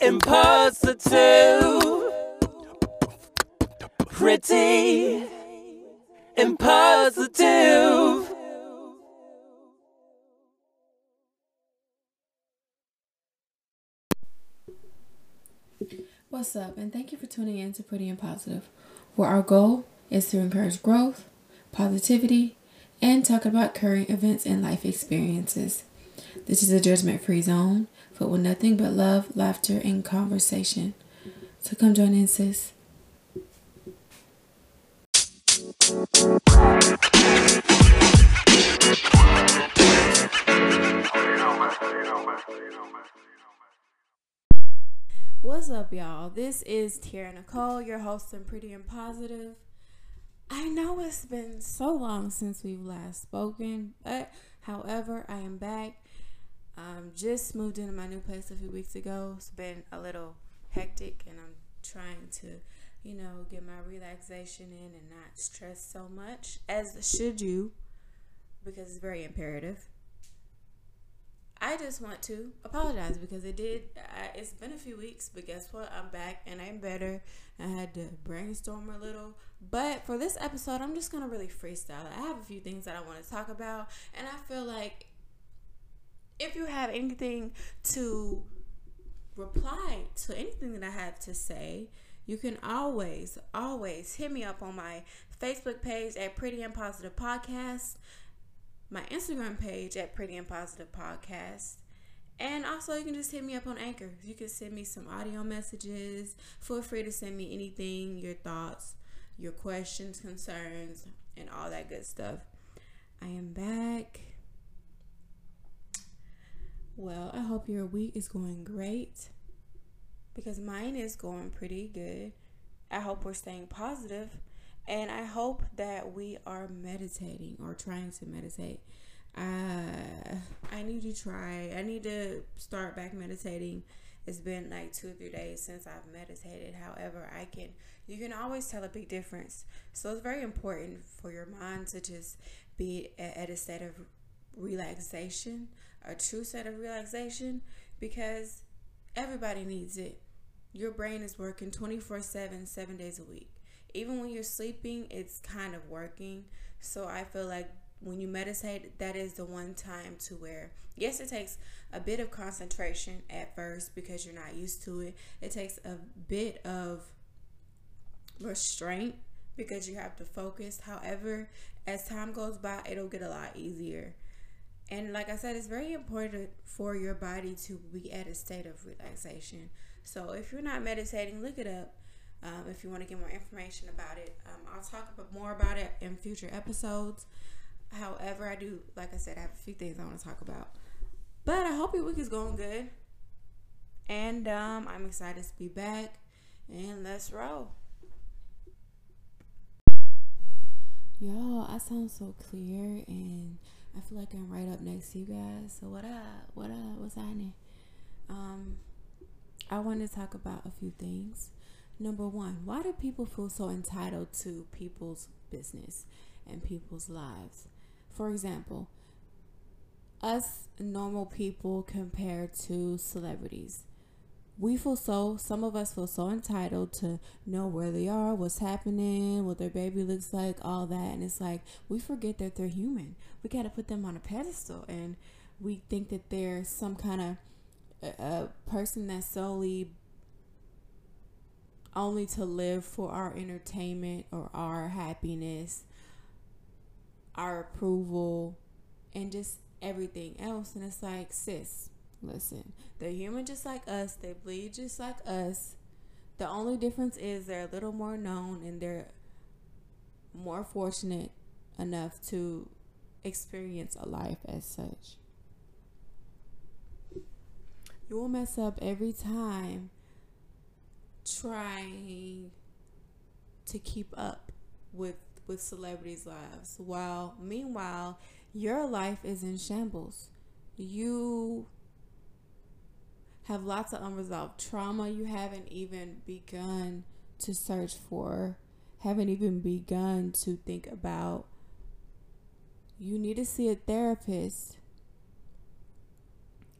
and positive. Pretty and positive. What's up, and thank you for tuning in to Pretty and Positive, where our goal is to encourage growth, positivity, and talk about current events and life experiences. This is a judgment free zone filled with nothing but love, laughter, and conversation. So come join in, sis. What's up, y'all? This is Tierra Nichole, your host and Pretty and Positive. I know it's been so long since we've last spoken, but however, I am back. Um, just moved into my new place a few weeks ago. It's been a little hectic, and I'm trying to, you know, get my relaxation in and not stress so much, as should you, because it's very imperative. I just want to apologize because it did. I, it's been a few weeks, but guess what? I'm back and I'm better. I had to brainstorm a little, but for this episode, I'm just gonna really freestyle. I have a few things that I want to talk about, and I feel like if you have anything to reply to anything that I have to say, you can always, always hit me up on my Facebook page at Pretty and Positive Podcast my Instagram page at Pretty and Positive Podcast. And also, you can just hit me up on Anchor. You can send me some audio messages. Feel free to send me anything, your thoughts, your questions, concerns, and all that good stuff. I am back. Well, I hope your week is going great because mine is going pretty good. I hope we're staying positive and I hope that we are meditating or trying to meditate. Uh, I need to try. I need to start back meditating. It's been like two or three days since I've meditated. However, I can you can always tell a big difference. So it's very important for your mind to just be at a state of relaxation, a true set of relaxation, because everybody needs it. Your brain is working 24 7, seven days a week even when you're sleeping, it's kind of working. So I feel like when you meditate, that is the one time to where, yes, it takes a bit of concentration at first because you're not used to it. It takes a bit of restraint because you have to focus. However, as time goes by, it'll get a lot easier. And like I said, it's very important for your body to be at a state of relaxation. So if you're not meditating, look it up. Um, if you want to get more information about it, um, I'll talk more about it in future episodes. However, I do, like I said, I have a few things I want to talk about. But I hope your week is going good. And um, I'm excited to be back. And let's roll. Y'all, I sound so clear and I feel like I'm right up next to you guys. So what up? What up? What's happening? Um, I want to talk about a few things. Number one, why do people feel so entitled to people's business and people's lives? For example, us normal people compared to celebrities. We feel so, some of us feel so entitled to know where they are, what's happening, what their baby looks like, all that. And it's like we forget that they're human. We got to put them on a pedestal and we think that they're some kind of a, person that's solely only to live for our entertainment or our happiness, our approval, and just everything else. And it's like, sis, listen, they're human just like us, they bleed just like us. The only difference is they're a little more known and they're more fortunate enough to experience a life as such. You will mess up every time trying to keep up with with celebrities' lives while meanwhile your life is in shambles. You have lots of unresolved trauma you haven't even begun to search for, haven't even begun to think about. You need to see a therapist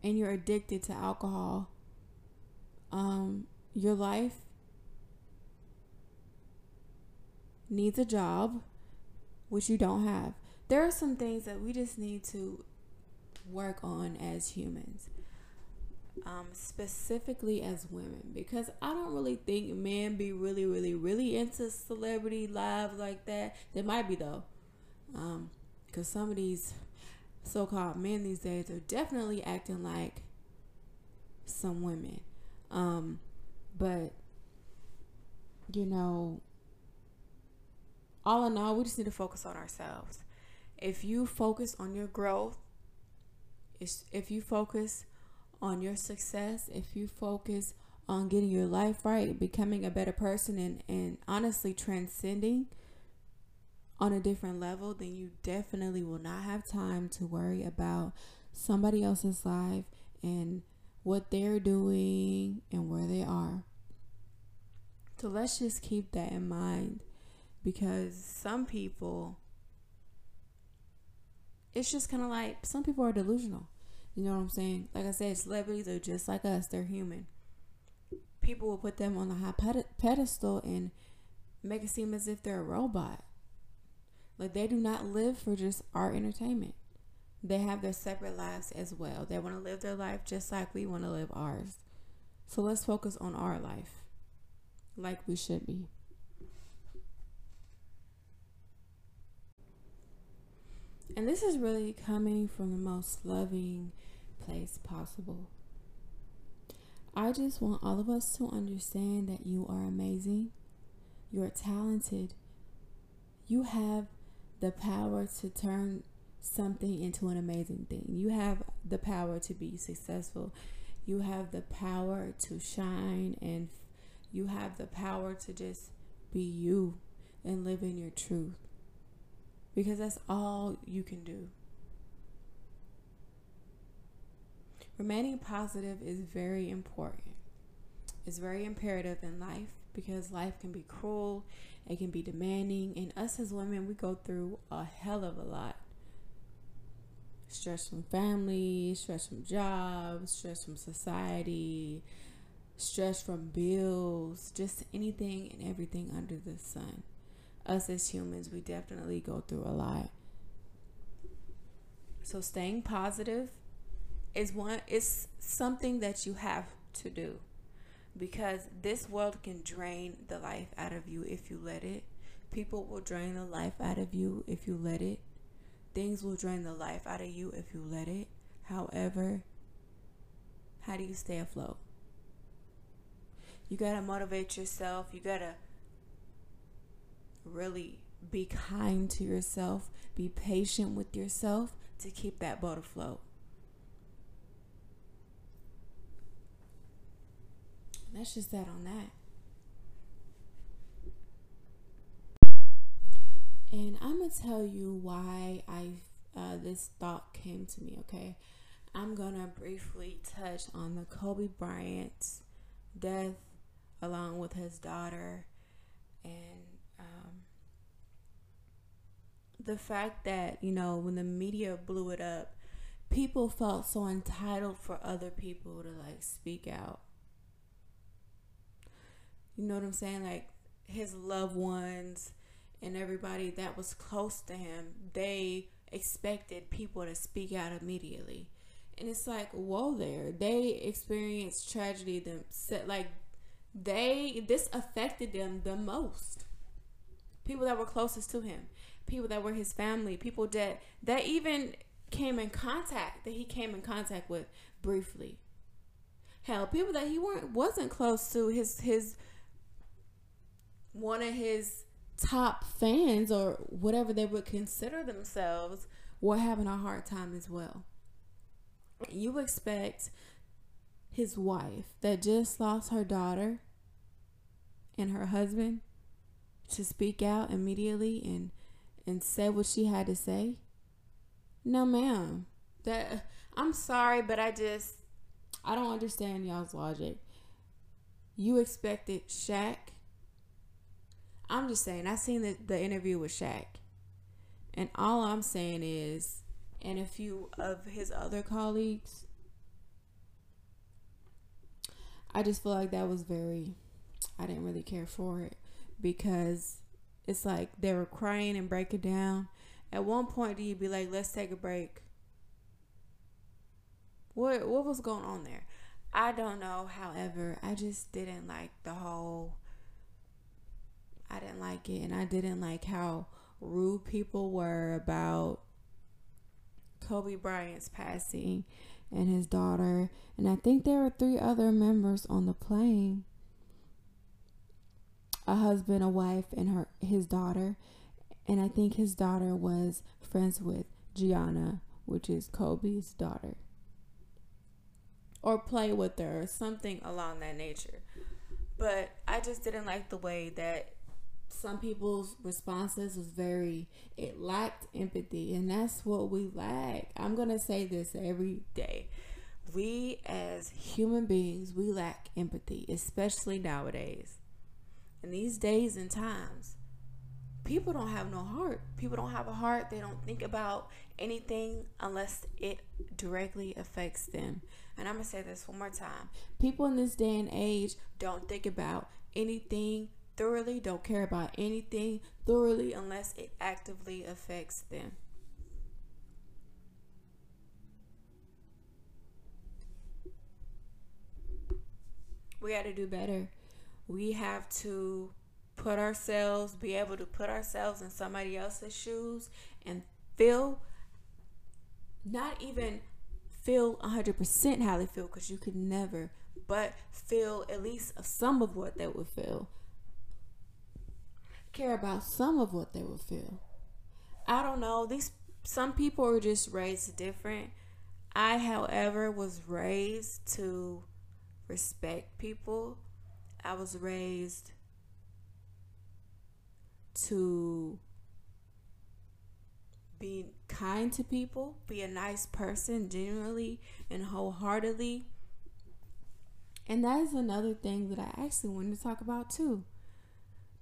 and you're addicted to alcohol um, your life needs a job, which you don't have. There are some things that we just need to work on as humans. Um, specifically as women, because I don't really think men be really, really, really into celebrity lives like that. They might be though, um, because some of these so-called men these days are definitely acting like some women. Um, but you know, all in all, we just need to focus on ourselves. If you focus on your growth, if you focus on your success, if you focus on getting your life right, becoming a better person, and, and honestly transcending on a different level, then you definitely will not have time to worry about somebody else's life and what they're doing and where they are. So let's just keep that in mind because some people, it's just kind of like some people are delusional. You know what I'm saying? Like I said, celebrities are just like us, they're human. People will put them on a high pedestal and make it seem as if they're a robot. Like they do not live for just our entertainment. They have their separate lives as well. They want to live their life just like we want to live ours. So let's focus on our life like we should be. And this is really coming from the most loving place possible. I just want all of us to understand that you are amazing. You're talented. You have the power to turn something into an amazing thing. You have the power to be successful. You have the power to shine and you have the power to just be you and live in your truth. Because that's all you can do. Remaining positive is very important. It's very imperative in life because life can be cruel, it can be demanding, and us as women, we go through a hell of a lot. Stress from family, stress from jobs, stress from society, stress from bills, just anything and everything under the sun. Us as humans, we definitely go through a lot. So staying positive is one it's something that you have to do because this world can drain the life out of you if you let it. People will drain the life out of you if you let it. Things will drain the life out of you if you let it. However, how do you stay afloat? You got to motivate yourself. You got to really be kind to yourself, be patient with yourself to keep that boat afloat. That's just that on that. And I'm gonna tell you why I uh, this thought came to me. Okay, I'm gonna briefly touch on the Kobe Bryant's death, along with his daughter, and um, the fact that you know when the media blew it up, people felt so entitled for other people to like speak out you know what I'm saying? Like his loved ones and everybody that was close to him, they expected people to speak out immediately. And it's like, whoa there. They experienced tragedy them like they this affected them the most. People that were closest to him, people that were his family, people that that even came in contact that he came in contact with briefly. Hell, people that he weren't wasn't close to his his one of his top fans or whatever they would consider themselves were having a hard time as well. You expect his wife that just lost her daughter and her husband to speak out immediately and and say what she had to say? No, ma'am. That I'm sorry, but I just I don't understand y'all's logic. You expected Shaq I'm just saying, I seen the, the interview with Shaq. And all I'm saying is, and a few of his other colleagues, I just feel like that was very I didn't really care for it because it's like they were crying and breaking down. At one point do you be like, let's take a break? What what was going on there? I don't know. However, I just didn't like the whole I didn't like it and I didn't like how rude people were about Kobe Bryant's passing and his daughter. And I think there were three other members on the plane. A husband, a wife, and her his daughter. And I think his daughter was friends with Gianna, which is Kobe's daughter. Or play with her or something along that nature. But I just didn't like the way that some people's responses was very it lacked empathy and that's what we lack. I'm gonna say this every day. We as human beings we lack empathy especially nowadays. In these days and times people don't have no heart. People don't have a heart. They don't think about anything unless it directly affects them. And i'm gonna say this one more time. People in this day and age don't think about anything thoroughly, don't care about anything thoroughly unless it actively affects them. We got to do better. We have to put ourselves, be able to put ourselves in somebody else's shoes and feel, not even feel 100% how they feel because you could never, but feel at least some of what they would feel care about some of what they would feel. I don't know. These some people are just raised different. I, however, was raised to respect people. I was raised to be kind to people, be a nice person, genuinely and wholeheartedly. And that is another thing that I actually wanted to talk about too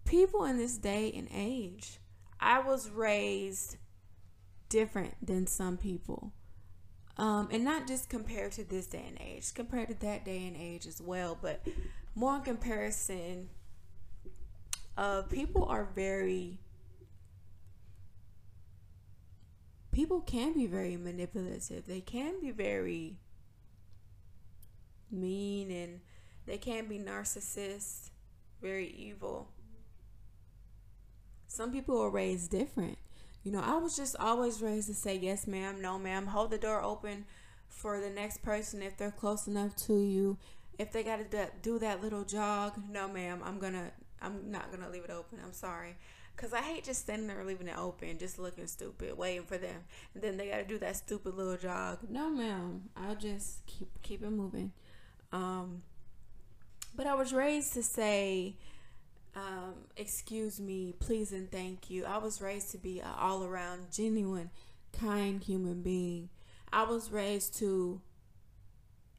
people in this day and age, I was raised different than some people. Um, and not just compared to this day and age, compared to that day and age as well, but more in comparison, uh, people are very, people can be very manipulative. They can be very mean and they can be narcissists, very evil some people are raised different. You know, I was just always raised to say yes, ma'am, no, ma'am. Hold the door open for the next person if they're close enough to you. If they got to do that little jog, no, ma'am, I'm gonna, I'm not gonna leave it open. I'm sorry. Cause I hate just standing there leaving it open, just looking stupid, waiting for them, and then they gotta do that stupid little jog. No, ma'am, I'll just keep keep it moving. Um, but I was raised to say, um, excuse me, please and thank you. I was raised to be an all around, genuine, kind human being. I was raised to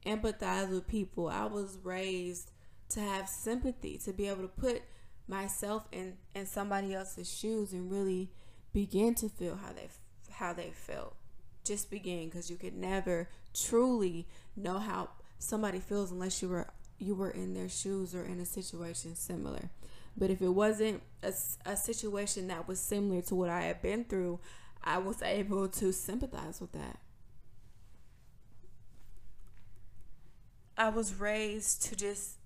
empathize with people. I was raised to have sympathy, to be able to put myself in, in somebody else's shoes and really begin to feel how they how they felt. Just begin because you could never truly know how somebody feels unless you were you were in their shoes or in a situation similar. But if it wasn't a, a situation that was similar to what I had been through, I was able to sympathize with that. I was raised to just,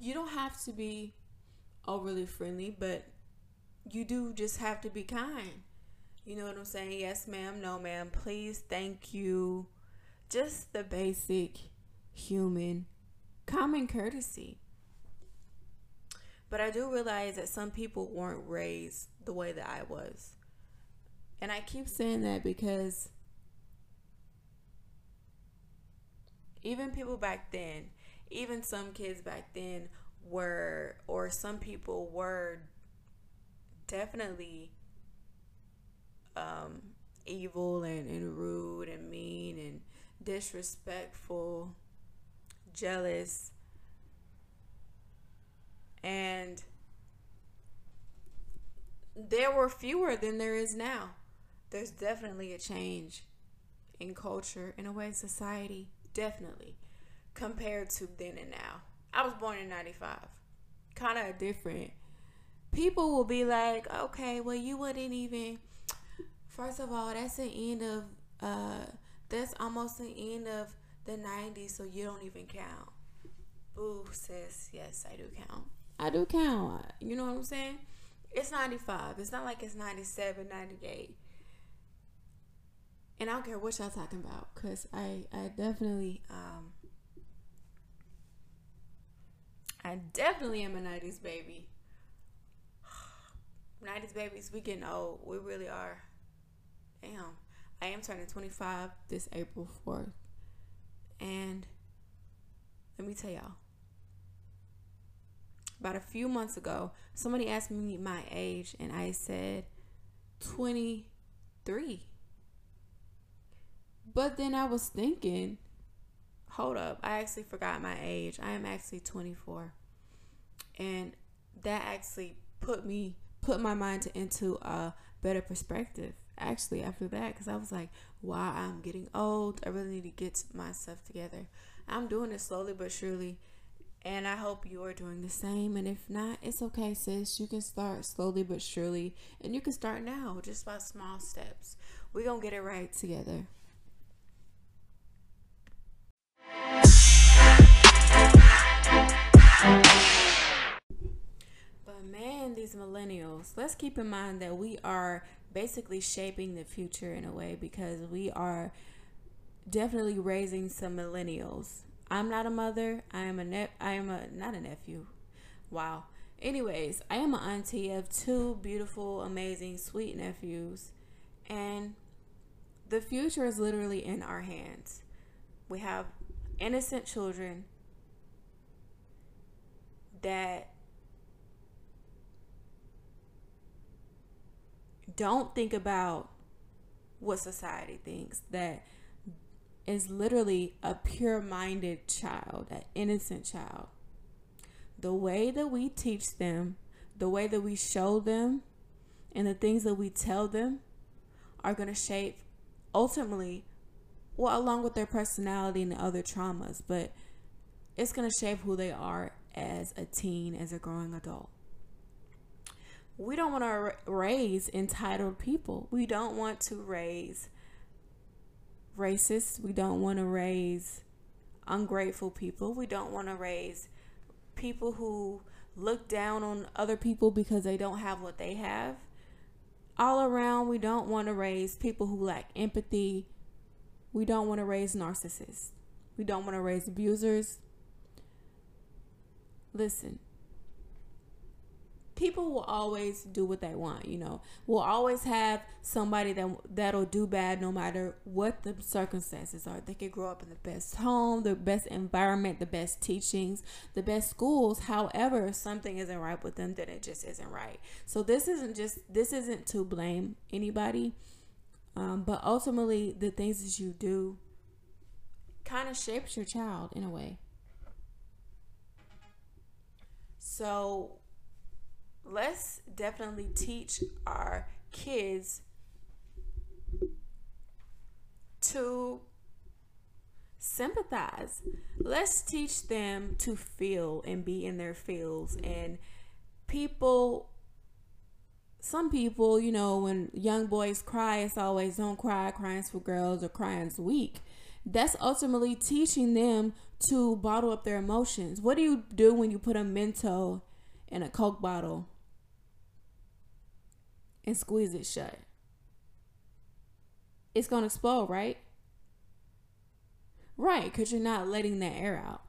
you don't have to be overly friendly, but you do just have to be kind. You know what I'm saying? Yes, ma'am. No, ma'am. Please, thank you. Just the basic human common courtesy. But I do realize that some people weren't raised the way that I was. And I keep saying that because even people back then, even some kids back then were, or some people were definitely um, evil and, and rude and mean and disrespectful, jealous, and there were fewer than there is now. There's definitely a change in culture, in a way, society. Definitely. compared to then and now. I was born in 95. Kind of different. People will be like, okay, well, you wouldn't even. First of all, that's the end of, uh, that's almost the end of the 90s, so you don't even count. Ooh, sis, yes, I do count. I do count. You know what I'm saying? It's 95. It's not like it's 97, 98. And I don't care what y'all talking about, cause I I definitely um I definitely am a 90s baby. 90s babies, we getting old. We really are. Damn. I am turning 25 this April 4th. And let me tell y'all. About a few months ago, somebody asked me my age, and I said 23. But then I was thinking, hold up, I actually forgot my age. I am actually 24. And that actually put me put my mind to, into a better perspective actually after that because I was like, wow, I'm getting old. I really need to get myself together. I'm doing it slowly but surely. And I hope you are doing the same. And if not, it's okay, sis. You can start slowly but surely. And you can start now just by small steps. We're going to get it right together. But man, these millennials, let's keep in mind that we are basically shaping the future in a way because we are definitely raising some millennials. I'm not a mother. I am a ne- I am a not a nephew. Wow. Anyways, I am an auntie of two beautiful, amazing, sweet nephews, and the future is literally in our hands. We have innocent children that don't think about what society thinks that is literally a pure minded child, an innocent child. The way that we teach them, the way that we show them, and the things that we tell them are going to shape ultimately, well, along with their personality and other traumas, but it's going to shape who they are as a teen, as a growing adult we don't want to raise entitled people. We don't want to raise racists. We don't want to raise ungrateful people. We don't want to raise people who look down on other people because they don't have what they have. All around, we don't want to raise people who lack empathy. We don't want to raise narcissists. We don't want to raise abusers. Listen, people will always do what they want you know. We'll always have somebody that that'll do bad no matter what the circumstances are. They could grow up in the best home the best environment the best teachings the best schools. However if something isn't right with them then it just isn't right. So this isn't just this isn't to blame anybody. Um, but ultimately the things that you do kind of shapes your child in a way. So let's definitely teach our kids to sympathize. Let's teach them to feel and be in their feels. And people, some people, you know, when young boys cry, it's always don't cry, crying's for girls or crying's weak. That's ultimately teaching them to bottle up their emotions. What do you do when you put a Mentos in a Coke bottle and squeeze it shut. It's going to explode, right? Right, because you're not letting that air out.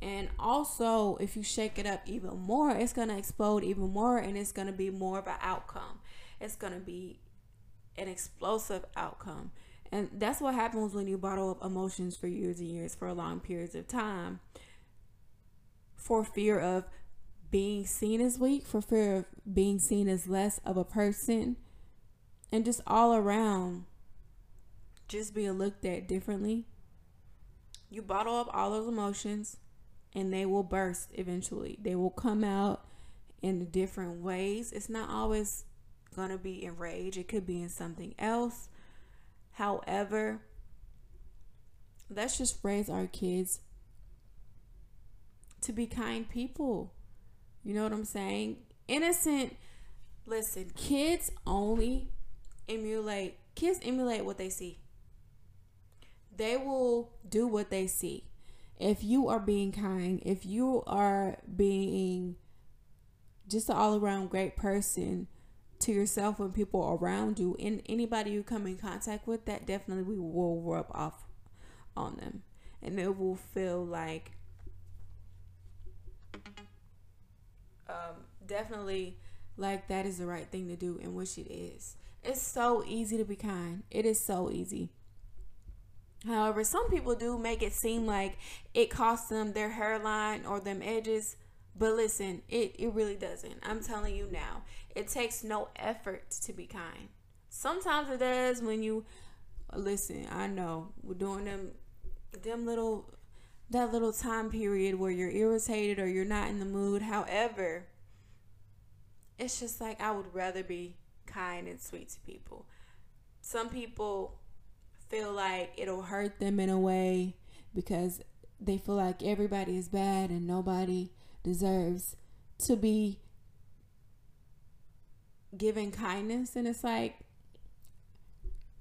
And also, if you shake it up even more, it's going to explode even more and it's going to be more of an outcome. It's going to be an explosive outcome. And that's what happens when you bottle up emotions for years and years, for long periods of time, for fear of being seen as weak, for fear of being seen as less of a person, and just all around just being looked at differently. You bottle up all those emotions and they will burst eventually. They will come out in different ways. It's not always going to be in rage, it could be in something else. However, let's just raise our kids to be kind people. You know what I'm saying? Innocent. Listen, kids only emulate kids emulate what they see. They will do what they see. If you are being kind, if you are being just an all around great person to yourself and people around you and anybody you come in contact with, that definitely we will rub off on them. And it will feel like um, definitely like that is the right thing to do and which it is. It's so easy to be kind. It is so easy. However, some people do make it seem like it costs them their hairline or them edges. But listen, it, it really doesn't. I'm telling you now. It takes no effort to be kind. Sometimes it does when you listen, I know we're doing them them little that little time period where you're irritated or you're not in the mood. However, it's just like I would rather be kind and sweet to people. Some people feel like it'll hurt them in a way because they feel like everybody is bad and nobody deserves to be given kindness and it's like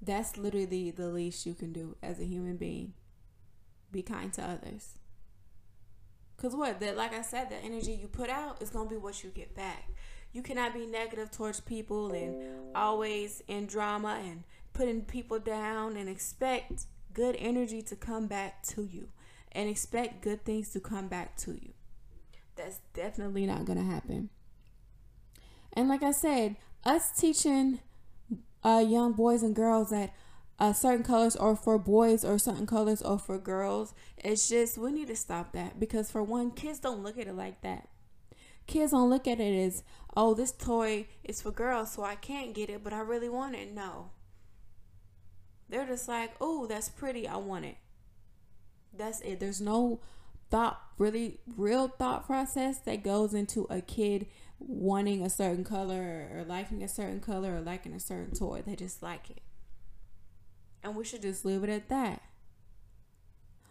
that's literally the least you can do as a human being be kind to others. Because what? That like i said the energy you put out is to be what you get back. You cannot be negative towards people and always in drama and putting people down and expect good energy to come back to you and expect good things to come back to you. That's definitely not to happen. And like I said, us teaching uh, young boys and girls that uh, certain colors are for boys or certain colors are for girls, it's just we need to stop that because for one, kids don't look at it like that. Kids don't look at it as, oh, this toy is for girls, so I can't get it, but I really want it. No. They're just like, oh, that's pretty, I want it. That's it. There's no thought, really, real thought process that goes into a kid wanting a certain color or liking a certain color or liking a certain toy. They just like it. And we should just leave it at that.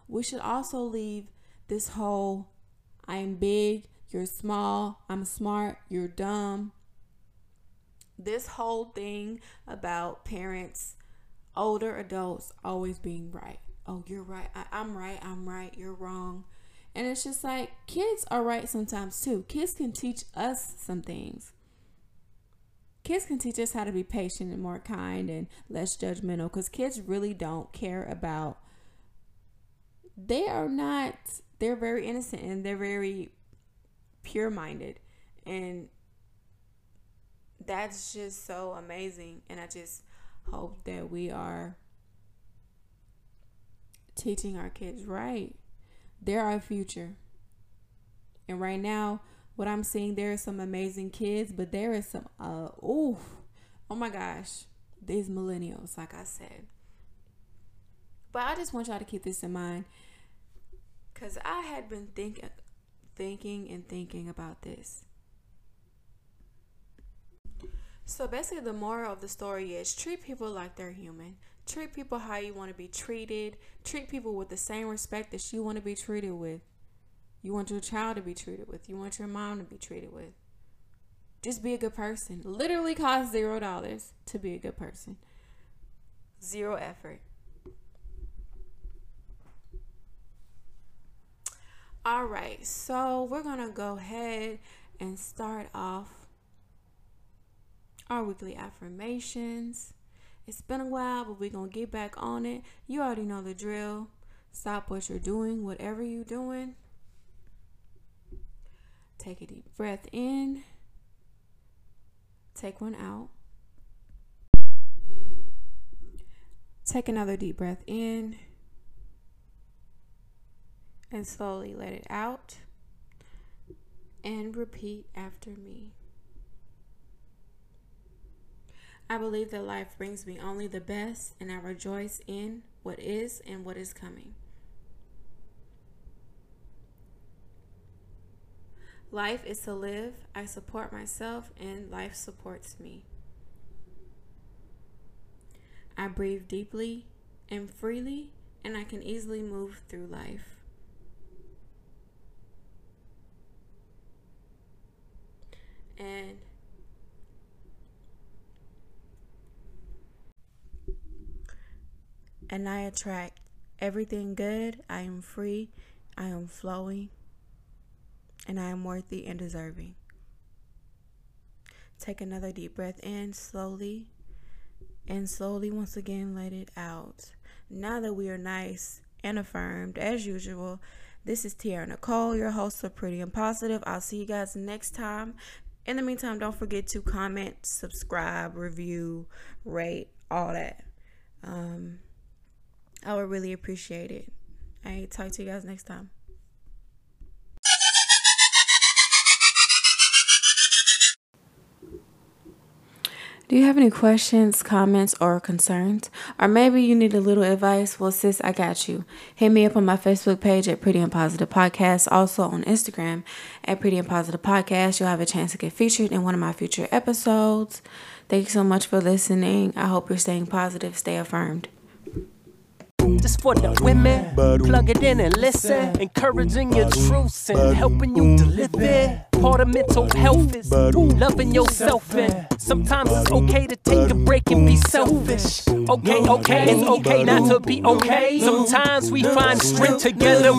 We should also leave this whole I'm big, you're small, I'm smart, you're dumb. This whole thing about parents, older adults always being right. Oh, you're right. I, am right. I'm right. You're wrong. And it's just like kids are right sometimes too. Kids can teach us some things. Kids can teach us how to be patient and more kind and less judgmental because kids really don't care about. They are not, they're very innocent and they're very pure minded. And that's just so amazing. And I just hope that we are teaching our kids right they're our future. And right now, what I'm seeing, there are some amazing kids, but there is some, uh, ooh, oh my gosh, these millennials, like I said. But I just want y'all to keep this in mind, cause I had been thinking, thinking and thinking about this. So basically, the moral of the story is treat people like they're human. Treat people how you want to be treated. Treat people with the same respect that you want to be treated with. You want your child to be treated with. You want your mom to be treated with. Just be a good person. Literally cost zero dollars to be a good person. Zero effort. All right, so we're gonna go ahead and start off our weekly affirmations. It's been a while, but we're to get back on it. You already know the drill. Stop what you're doing, whatever you're doing. Take a deep breath in. Take one out. Take another deep breath in. And slowly let it out. And repeat after me. I believe that life brings me only the best, and I rejoice in what is and what is coming. Life is to live. I support myself, and life supports me. I breathe deeply and freely, and I can easily move through life. And and I attract everything good. I am free. I am flowing. And I am worthy and deserving. Take another deep breath in slowly. And slowly, once again, let it out. Now that we are nice and affirmed, as usual, this is Tierra Nichole, your host of Pretty and Positive. I'll see you guys next time. In the meantime, don't forget to comment, subscribe, review, rate, all that. Um, I would really appreciate it. I talk to you guys next time. Do you have any questions, comments, or concerns? Or maybe you need a little advice? Well, sis, I got you. Hit me up on my Facebook page at Pretty and Positive Podcast. Also on Instagram at Pretty and Positive Podcast. You'll have a chance to get featured in one of my future episodes. Thank you so much for listening. I hope you're staying positive, stay affirmed. Just for the women, plug it in and listen. Encouraging your truths and helping you deliver. Part of mental health is loving yourself, and sometimes it's okay to take a break and be selfish. Okay, okay, it's okay not to be okay. Sometimes we find strength together.